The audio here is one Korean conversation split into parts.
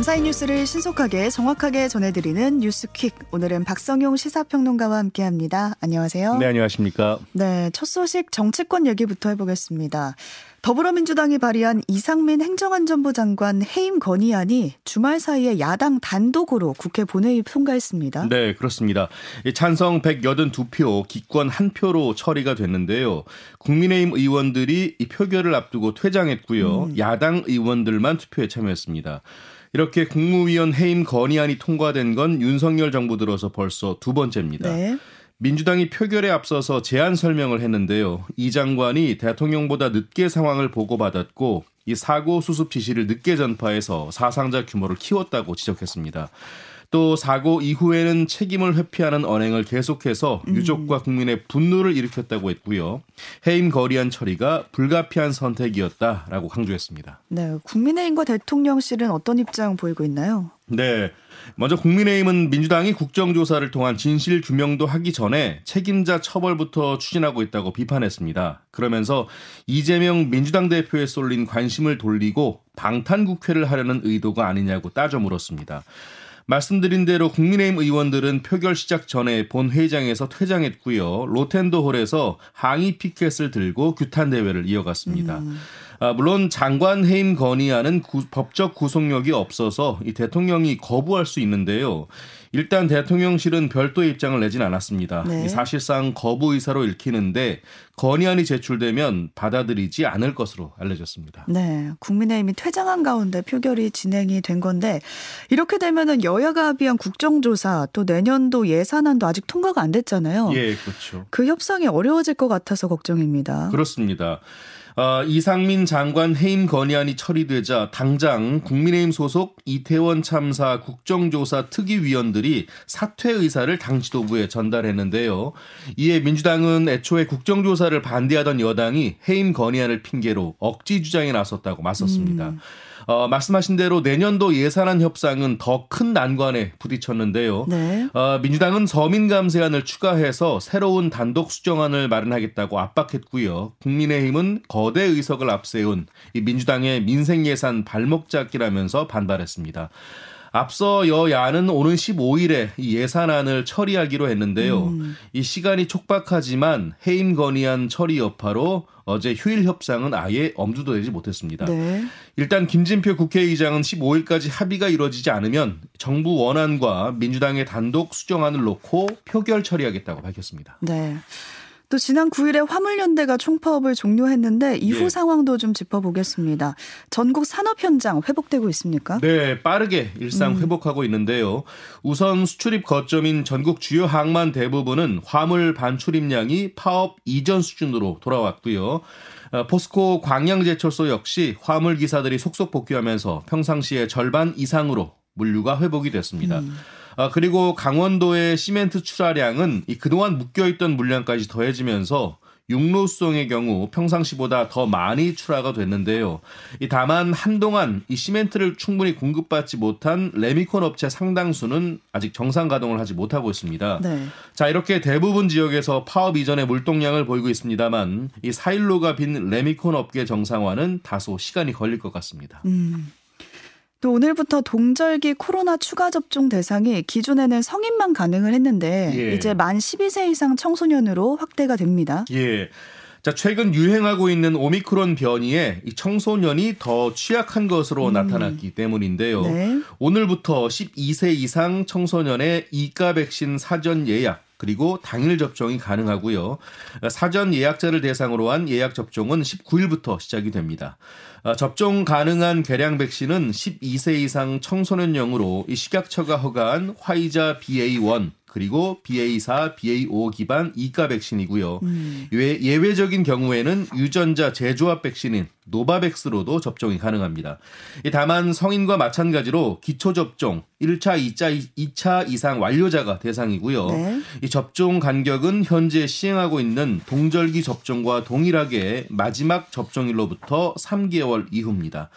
밤사이 뉴스를 신속하게 정확하게 전해드리는 뉴스퀵. 오늘은 박성용 시사평론가와 함께합니다. 안녕하세요. 네, 안녕하십니까. 네, 첫 소식 정치권 얘기부터 해보겠습니다. 더불어민주당이 발의한 이상민 행정안전부 장관 해임 건의안이 주말 사이에 야당 단독으로 국회 본회의 통과했습니다. 네, 그렇습니다. 찬성 182표, 기권 1표로 처리가 됐는데요. 국민의힘 의원들이 이 표결을 앞두고 퇴장했고요. 음. 야당 의원들만 투표에 참여했습니다. 이렇게 국무위원 해임 건의안이 통과된 건 윤석열 정부 들어서 벌써 두 번째입니다. 네. 민주당이 표결에 앞서서 제안 설명을 했는데요. 이 장관이 대통령보다 늦게 상황을 보고받았고 이 사고 수습 지시를 늦게 전파해서 사상자 규모를 키웠다고 지적했습니다. 또 사고 이후에는 책임을 회피하는 언행을 계속해서 음. 유족과 국민의 분노를 일으켰다고 했고요. 해임 거리한 처리가 불가피한 선택이었다라고 강조했습니다. 네, 국민의힘과 대통령실은 어떤 입장 보이고 있나요? 네. 먼저 국민의힘은 민주당이 국정조사를 통한 진실 규명도 하기 전에 책임자 처벌부터 추진하고 있다고 비판했습니다. 그러면서 이재명 민주당 대표에 쏠린 관심을 돌리고 방탄국회를 하려는 의도가 아니냐고 따져 물었습니다. 말씀드린 대로 국민의힘 의원들은 표결 시작 전에 본회의장에서 퇴장했고요. 로텐도 홀에서 항의 피켓을 들고 규탄 대회를 이어갔습니다. 음. 아, 물론 장관 해임 건의안은 구, 법적 구속력이 없어서 이 대통령이 거부할 수 있는데요. 일단 대통령실은 별도의 입장을 내진 않았습니다. 네. 사실상 거부 의사로 읽히는데 건의안이 제출되면 받아들이지 않을 것으로 알려졌습니다. 네, 국민의힘이 퇴장한 가운데 표결이 진행이 된 건데 이렇게 되면은 여야가 합의한 국정조사 또 내년도 예산안도 아직 통과가 안 됐잖아요. 예, 그렇죠. 그 협상이 어려워질 것 같아서 걱정입니다. 그렇습니다. 어, 이상민 장관 해임 건의안이 처리되자 당장 국민의힘 소속 이태원 참사 국정조사 특위위원들이 사퇴 의사를 당 지도부에 전달했는데요. 이에 민주당은 애초에 국정조사를 반대하던 여당이 해임 건의안을 핑계로 억지 주장에 나섰다고 맞섰습니다. 음. 어, 말씀하신 대로 내년도 예산안 협상은 더 큰 난관에 부딪혔는데요. 네. 어, 민주당은 서민 감세안을 추가해서 새로운 단독 수정안을 마련하겠다고 압박했고요. 국민의힘은 거대 의석을 앞세운 이 민주당의 민생 예산 발목 잡기라면서 반발했습니다. 앞서 여야는 오는 15일에 이 예산안을 처리하기로 했는데요. 음. 이 시간이 촉박하지만 해임 건의안 처리 여파로 어제 휴일 협상은 아예 엄두도 내지 못했습니다. 네. 일단 김진표 국회의장은 15일까지 합의가 이루어지지 않으면 정부 원안과 민주당의 단독 수정안을 놓고 표결 처리하겠다고 밝혔습니다. 네. 또 지난 9일에 화물연대가 총파업을 종료했는데 이후 네. 상황도 좀 짚어보겠습니다. 전국 산업 현장 회복되고 있습니까? 네, 빠르게 일상 음. 회복하고 있는데요. 우선 수출입 거점인 전국 주요 항만 대부분은 화물 반출입량이 파업 이전 수준으로 돌아왔고요. 어, 포스코 광양제철소 역시 화물 기사들이 속속 복귀하면서 평상시의 절반 이상으로 물류가 회복이 됐습니다. 음. 아, 그리고 강원도의 시멘트 출하량은 이 그동안 묶여있던 물량까지 더해지면서 육로수송의 경우 평상시보다 더 많이 출하가 됐는데요. 이 다만 한동안 이 시멘트를 충분히 공급받지 못한 레미콘 업체 상당수는 아직 정상 가동을 하지 못하고 있습니다. 네. 자 이렇게 대부분 지역에서 파업 이전의 물동량을 보이고 있습니다만 이 사일로가 빈 레미콘 업계 정상화는 다소 시간이 걸릴 것 같습니다. 음. 또 오늘부터 동절기 코로나 추가 접종 대상이 기존에는 성인만 가능을 했는데 예. 이제 만 12세 이상 청소년으로 확대가 됩니다. 예. 자, 최근 유행하고 있는 오미크론 변이에 이 청소년이 더 취약한 것으로 음. 나타났기 때문인데요. 네. 오늘부터 12세 이상 청소년의 이가 백신 사전 예약 그리고 당일 접종이 가능하고요. 사전 예약자를 대상으로 한 예약 접종은 19일부터 시작이 됩니다. 어, 접종 가능한 개량 백신은 12세 이상 청소년용으로 이 식약처가 허가한 화이자 BA1 그리고 BA4, BA5 기반 이가 백신이고요. 음. 예외적인 경우에는 유전자 재조합 백신인 노바백스로도 접종이 가능합니다. 다만 성인과 마찬가지로 기초 접종 1차, 2차, 2차 이상 완료자가 대상이고요. 네. 이 접종 간격은 현재 시행하고 있는 동절기 접종과 동일하게 마지막 접종일로부터 3개월 이후입니다.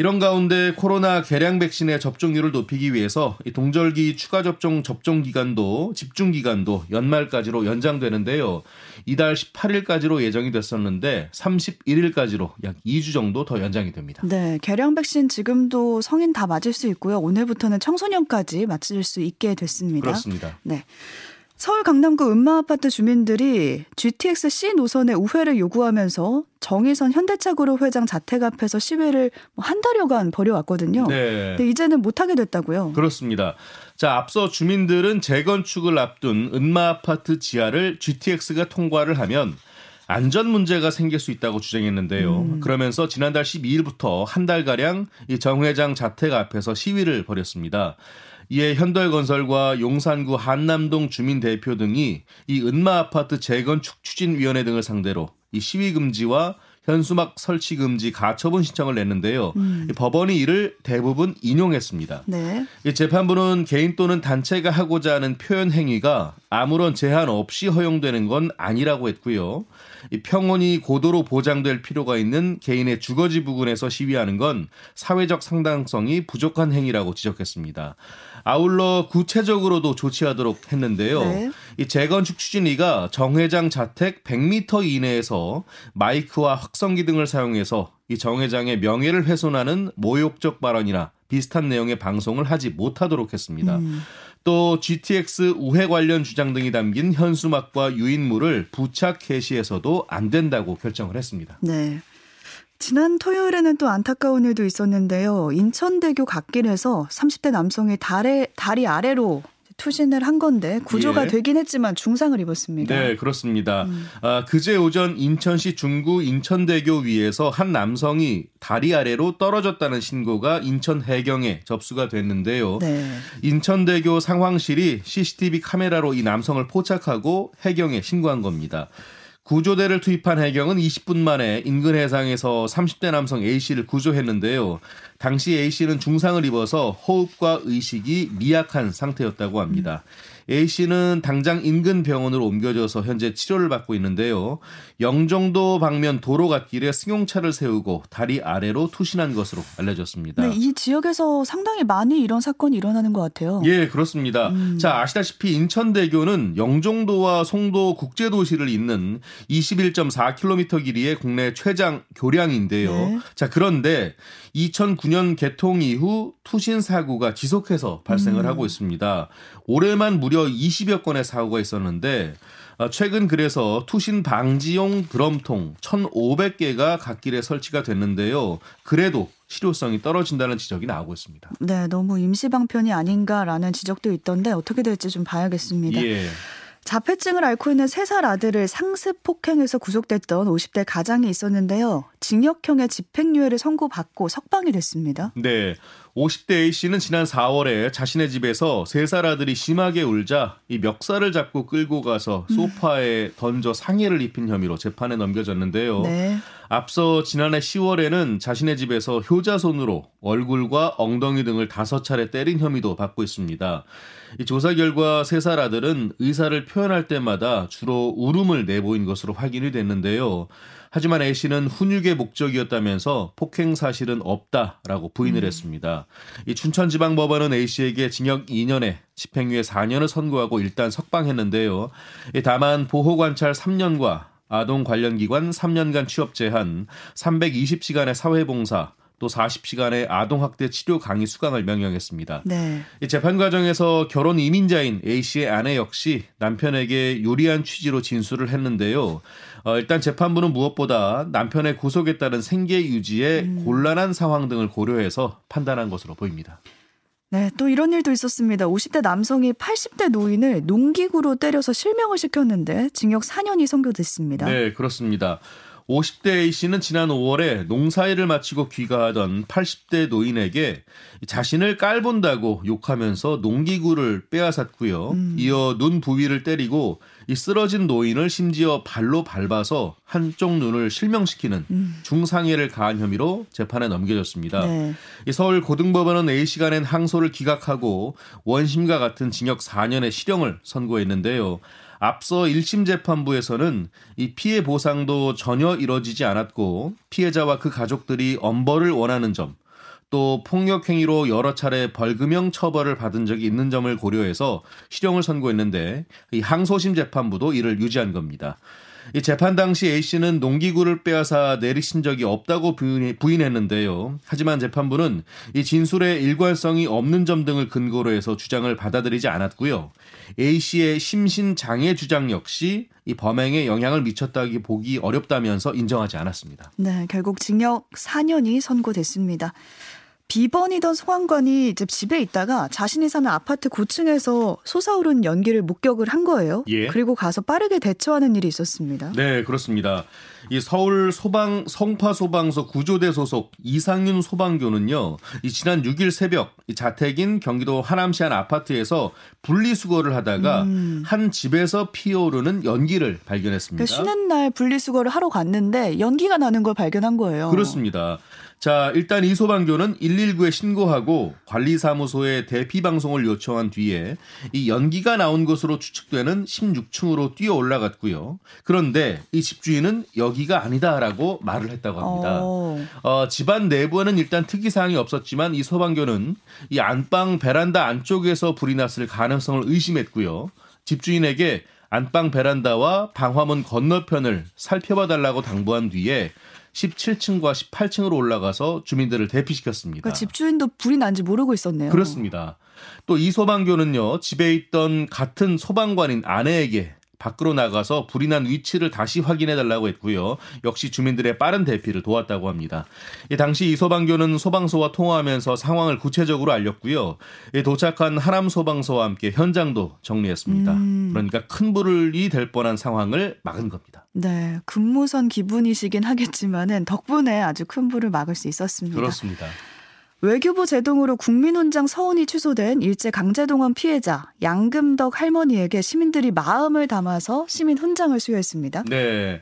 이런 가운데 코로나 개량 백신의 접종률을 높이기 위해서 동절기 추가 접종 접종 기간도 집중 기간도 연말까지로 연장되는데요. 이달 18일까지로 예정이 됐었는데 31일까지로 약 2주 정도 더 연장이 됩니다. 네, 개량 백신 지금도 성인 다 맞을 수 있고요. 오늘부터는 청소년까지 맞을 수 있게 됐습니다. 그렇습니다. 네. 서울 강남구 은마아파트 주민들이 GTX C 노선의 우회를 요구하면서 정의선 현대차그룹 회장 자택 앞에서 시위를 뭐한 달여간 벌여왔거든요. 네. 근데 이제는 못하게 됐다고요. 그렇습니다. 자, 앞서 주민들은 재건축을 앞둔 은마아파트 지하를 GTX가 통과를 하면 안전 문제가 생길 수 있다고 주장했는데요. 음. 그러면서 지난달 12일부터 한 달가량 이 정 회장 자택 앞에서 시위를 벌였습니다. 이에 현대건설과 용산구 한남동 주민 대표 등이 이 은마 아파트 재건축 추진위원회 등을 상대로 이 시위 금지와 현수막 설치 금지 가처분 신청을 냈는데요. 음. 법원이 이를 대부분 인용했습니다. 네. 재판부는 개인 또는 단체가 하고자 하는 표현 행위가 아무런 제한 없이 허용되는 건 아니라고 했고요. 평온이 고도로 보장될 필요가 있는 개인의 주거지 부근에서 시위하는 건 사회적 상당성이 부족한 행위라고 지적했습니다. 아울러 구체적으로도 조치하도록 했는데요. 네. 이 재건축 추진위가 정 회장 자택 100m 이내에서 마이크와 확성기 등을 사용해서 이 정 회장의 명예를 훼손하는 모욕적 발언이나 비슷한 내용의 방송을 하지 못하도록 했습니다. 음. 또 GTX 우회 관련 주장 등이 담긴 현수막과 유인물을 부착 게시해서도 안 된다고 결정을 했습니다. 네. 지난 토요일에는 또 안타까운 일도 있었는데요. 인천대교 갓길에서 30대 남성이 다리, 다리 아래로 투신을 한 건데 구조가 예. 되긴 했지만 중상을 입었습니다. 네, 그렇습니다. 음. 아, 그제 오전 인천시 중구 인천대교 위에서 한 남성이 다리 아래로 떨어졌다는 신고가 인천 해경에 접수가 됐는데요. 네. 인천대교 상황실이 CCTV 카메라로 이 남성을 포착하고 해경에 신고한 겁니다. 구조대를 투입한 해경은 20분 만에 인근 해상에서 30대 남성 A씨를 구조했는데요. 당시 A씨는 중상을 입어서 호흡과 의식이 미약한 상태였다고 합니다. 음. A 씨는 당장 인근 병원으로 옮겨져서 현재 치료를 받고 있는데요. 영종도 방면 도로 갓길에 승용차를 세우고 다리 아래로 투신한 것으로 알려졌습니다. 네, 이 지역에서 상당히 많이 이런 사건이 일어나는 것 같아요. 예, 그렇습니다. 음. 자, 아시다시피 인천대교는 영종도와 송도 국제도시를 잇는 21.4km 길이의 국내 최장 교량인데요. 네. 자, 그런데 2009년 개통 이후 투신 사고가 지속해서 발생을 음. 하고 있습니다. 올해만 무려 20여 건의 사고가 있었는데 어, 최근 그래서 투신 방지용 드럼통 1,500개가 갓길에 설치가 됐는데요. 그래도 실효성이 떨어진다는 지적이 나오고 있습니다. 네, 너무 임시 방편이 아닌가라는 지적도 있던데 어떻게 될지 좀 봐야겠습니다. 예. 자폐증을 앓고 있는 3살 아들을 상습 폭행해서 구속됐던 50대 가장이 있었는데요. 징역형의 집행유예를 선고받고 석방이 됐습니다. 네. 50대 A씨는 지난 4월에 자신의 집에서 3살 아들이 심하게 울자 이 멱살을 잡고 끌고 가서 음. 소파에 음. 던져 상해를 입힌 혐의로 재판에 넘겨졌는데요. 네. 앞서 지난해 10월에는 자신의 집에서 효자손으로 얼굴과 엉덩이 등을 다섯 차례 때린 혐의도 받고 있습니다. 이 조사 결과 3살 아들은 의사를 표현할 때마다 주로 울음을 내보인 것으로 확인이 됐는데요. 하지만 A씨는 훈육의 목적이었다면서 폭행 사실은 없다라고 부인을 음. 했습니다. 이 춘천지방법원은 A씨에게 징역 2년에 집행유예 4년을 선고하고 일단 석방했는데요. 다만 보호관찰 3년과 아동 관련 기관 3년간 취업 제한, 320시간의 사회봉사, 또 40시간의 아동학대 치료 강의 수강을 명령했습니다. 네. 이 재판 과정에서 결혼 이민자인 A 씨의 아내 역시 남편에게 유리한 취지로 진술을 했는데요. 어, 일단 재판부는 무엇보다 남편의 구속에 따른 생계 유지에 음. 곤란한 상황 등을 고려해서 판단한 것으로 보입니다. 네, 또 이런 일도 있었습니다. 50대 남성이 80대 노인을 농기구로 때려서 실명을 시켰는데 징역 4년이 선고됐습니다. 네, 그렇습니다. 50대 A씨는 지난 5월에 농사일을 마치고 귀가하던 80대 노인에게 자신을 깔본다고 욕하면서 농기구를 빼앗았고요. 음. 이어 눈 부위를 때리고 이 쓰러진 노인을 심지어 발로 밟아서 한쪽 눈을 실명시키는 음. 중상해를 가한 혐의로 재판에 넘겨졌습니다. 네. 이 서울 고등법원은 A씨가 낸 항소를 기각하고 원심과 같은 징역 4년의 실형을 선고했는데요. 앞서 1심 재판부에서는 이 피해 보상도 전혀 이뤄지지 않았고 피해자와 그 가족들이 엄벌을 원하는 점 또 폭력 행위로 여러 차례 벌금형 처벌을 받은 적이 있는 점을 고려해서 실형을 선고했는데 이 항소심 재판부도 이를 유지한 겁니다. 이 재판 당시 A 씨는 농기구를 빼앗아 내리신 적이 없다고 부인 했는데요. 하지만 재판부는 이 진술의 일관성이 없는 점 등을 근거로 해서 주장을 받아들이지 않았고요. A 씨의 심신 장애 주장 역시 이 범행에 영향을 미쳤다기 보기 어렵다면서 인정하지 않았습니다. 네, 결국 징역 4년이 선고됐습니다. 비번이던 소방관이 이제 집에 있다가 자신이 사는 아파트 고층에서 솟아오른 연기를 목격을 한 거예요. 예. 그리고 가서 빠르게 대처하는 일이 있었습니다. 네, 그렇습니다. 이 서울 소방 성파 소방서 구조대 소속 이상윤 소방교는요. 이 지난 6일 새벽 이 자택인 경기도 하남시 한 아파트에서 분리수거를 하다가 음. 한 집에서 피어오르는 연기를 발견했습니다. 그러니까 쉬는 날 분리수거를 하러 갔는데 연기가 나는 걸 발견한 거예요. 그렇습니다. 자, 일단 이 소방교는 119에 신고하고 관리사무소에 대피 방송을 요청한 뒤에 이 연기가 나온 것으로 추측되는 16층으로 뛰어 올라갔고요. 그런데 이 집주인은 여기가 아니다라고 말을 했다고 합니다. 어. 어, 집안 내부에는 일단 특이 사항이 없었지만 이 소방교는 이 안방 베란다 안쪽에서 불이 났을 가능성을 의심했고요. 집주인에게 안방 베란다와 방화문 건너편을 살펴봐 달라고 당부한 뒤에 17층과 18층으로 올라가서 주민들을 대피시켰습니다. 그러니까 집주인도 불이 난지 모르고 있었네요. 그렇습니다. 또 이 소방교는요, 집에 있던 같은 소방관인 아내에게 밖으로 나가서 불이 난 위치를 다시 확인해 달라고 했고요. 역시 주민들의 빠른 대피를 도왔다고 합니다. 당시 이 소방교는 소방서와 통화하면서 상황을 구체적으로 알렸고요. 도착한 하남 소방서와 함께 현장도 정리했습니다. 음. 그러니까 큰 불이 될 뻔한 상황을 막은 겁니다. 네, 근무선 기분이시긴 하겠지만은 덕분에 아주 큰 불을 막을 수 있었습니다. 그렇습니다. 외교부 제동으로 국민훈장 서운이 취소된 일제 강제동원 피해자 양금덕 할머니에게 시민들이 마음을 담아서 시민 훈장을 수여했습니다. 네.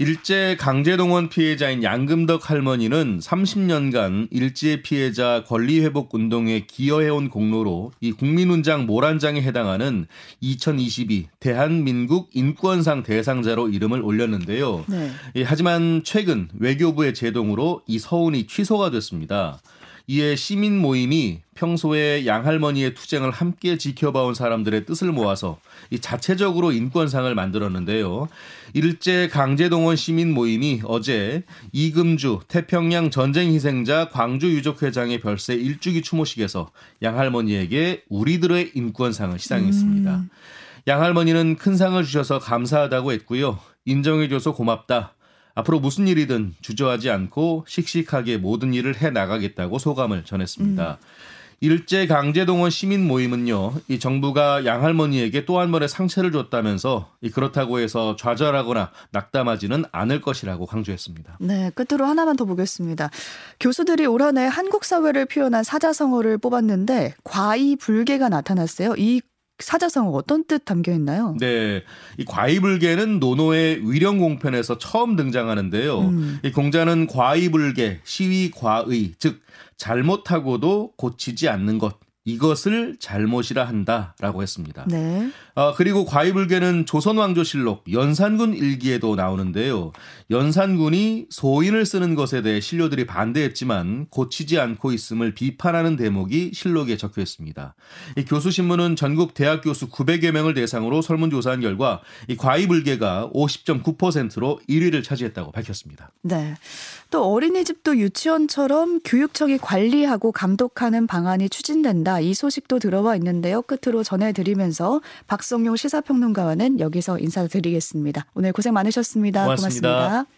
일제 강제동원 피해자인 양금덕 할머니는 30년간 일제 피해자 권리회복 운동에 기여해온 공로로 이 국민훈장 모란장에 해당하는 2022 대한민국 인권상 대상자로 이름을 올렸는데요. 네. 하지만 최근 외교부의 제동으로 이 서운이 취소가 됐습니다. 이에 시민 모임이 평소에 양할머니의 투쟁을 함께 지켜봐온 사람들의 뜻을 모아서 이 자체적으로 인권상을 만들었는데요. 일제 강제동원 시민 모임이 어제 이금주 태평양 전쟁 희생자 광주 유족회장의 별세 일주기 추모식에서 양할머니에게 우리들의 인권상을 시상했습니다. 음. 양할머니는 큰 상을 주셔서 감사하다고 했고요. 인정해줘서 고맙다. 앞으로 무슨 일이든 주저하지 않고 씩씩하게 모든 일을 해 나가겠다고 소감을 전했습니다. 음. 일제 강제동원 시민 모임은요, 이 정부가 양할머니에게 또 한 번의 상처를 줬다면서 그렇다고 해서 좌절하거나 낙담하지는 않을 것이라고 강조했습니다. 네, 끝으로 하나만 더 보겠습니다. 교수들이 올 한해 한국 사회를 표현한 사자성어를 뽑았는데 과이 불개가 나타났어요. 이 사자성어 어떤 뜻 담겨 있나요? 네. 이 과이불개는 노노의 위령 공편에서 처음 등장하는데요. 음. 이 공자는 과이불개, 시위 과의, 즉 잘못하고도 고치지 않는 것 이것을 잘못이라 한다라고 했습니다. 네. 어, 그리고 과이불개는 조선왕조실록 연산군 일기에도 나오는데요. 연산군이 소인을 쓰는 것에 대해 신료들이 반대했지만 고치지 않고 있음을 비판하는 대목이 실록에 적혀 있습니다. 이 교수신문은 전국 대학 교수 900여 명을 대상으로 설문조사한 결과 이 과이불개가 50.9%로 1위를 차지했다고 밝혔습니다. 네. 또 어린이집도 유치원처럼 교육청이 관리하고 감독하는 방안이 추진된 다. 이 소식도 들어와 있는데요. 끝으로 전해드리면서 박성용 시사평론가와는 여기서 인사드리겠습니다. 오늘 고생 많으셨습니다 고맙습니다. 고맙습니다.